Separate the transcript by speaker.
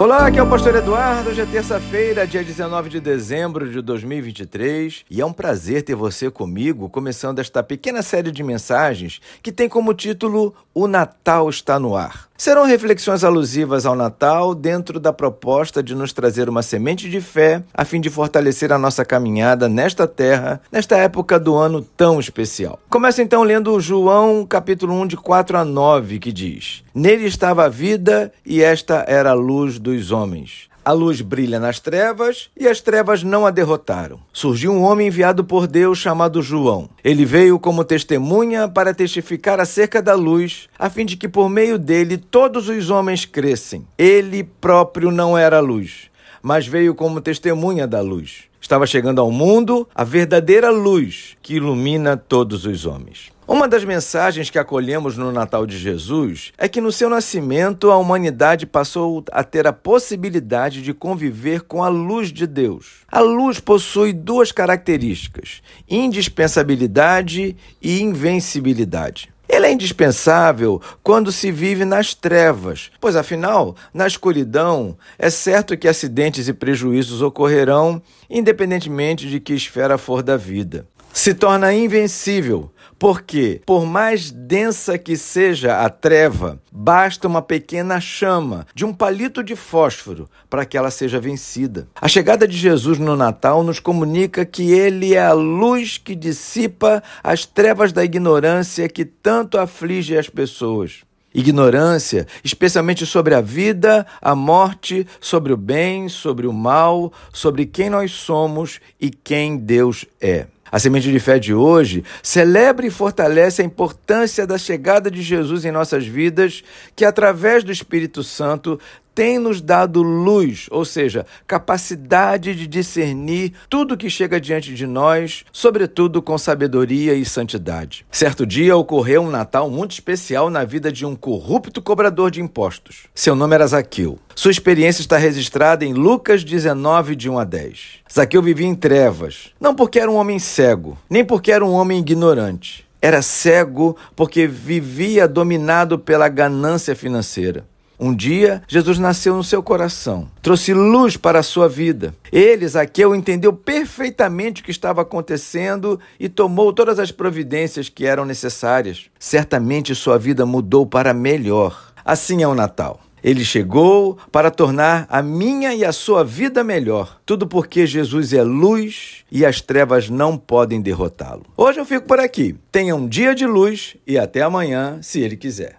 Speaker 1: Olá, aqui é o Pastor Eduardo. Hoje é terça-feira, dia 19 de dezembro de 2023, e é um prazer ter você comigo, começando esta pequena série de mensagens que tem como título O Natal está no ar. Serão reflexões alusivas ao Natal dentro da proposta de nos trazer uma semente de fé a fim de fortalecer a nossa caminhada nesta terra, nesta época do ano tão especial. Começa então lendo João capítulo 1 de 4 a 9, que diz: Nele estava a vida e esta era a luz dos homens. A luz brilha nas trevas e as trevas não a derrotaram. Surgiu um homem enviado por Deus chamado João. Ele veio como testemunha para testificar acerca da luz, a fim de que por meio dele todos os homens crescem. Ele próprio não era luz, mas veio como testemunha da luz. Estava chegando ao mundo a verdadeira luz que ilumina todos os homens. Uma das mensagens que acolhemos no Natal de Jesus é que no seu nascimento a humanidade passou a ter a possibilidade de conviver com a luz de Deus. A luz possui duas características: indispensabilidade e invencibilidade. Ele é indispensável quando se vive nas trevas, pois afinal, na escuridão, é certo que acidentes e prejuízos ocorrerão, independentemente de que esfera for da vida se torna invencível, porque, por mais densa que seja a treva, basta uma pequena chama de um palito de fósforo para que ela seja vencida. A chegada de Jesus no Natal nos comunica que ele é a luz que dissipa as trevas da ignorância que tanto aflige as pessoas. Ignorância, especialmente sobre a vida, a morte, sobre o bem, sobre o mal, sobre quem nós somos e quem Deus é. A semente de fé de hoje celebra e fortalece a importância da chegada de Jesus em nossas vidas, que através do Espírito Santo tem nos dado luz, ou seja, capacidade de discernir tudo que chega diante de nós, sobretudo com sabedoria e santidade. Certo dia ocorreu um Natal muito especial na vida de um corrupto cobrador de impostos. Seu nome era Zaqueu. Sua experiência está registrada em Lucas 19, de 1 a 10. Zaqueu vivia em trevas, não porque era um homem cego, nem porque era um homem ignorante. Era cego porque vivia dominado pela ganância financeira. Um dia, Jesus nasceu no seu coração, trouxe luz para a sua vida. Ele, Zaqueu, entendeu perfeitamente o que estava acontecendo e tomou todas as providências que eram necessárias. Certamente sua vida mudou para melhor. Assim é o Natal. Ele chegou para tornar a minha e a sua vida melhor. Tudo porque Jesus é luz e as trevas não podem derrotá-lo. Hoje eu fico por aqui. Tenha um dia de luz e até amanhã, se ele quiser.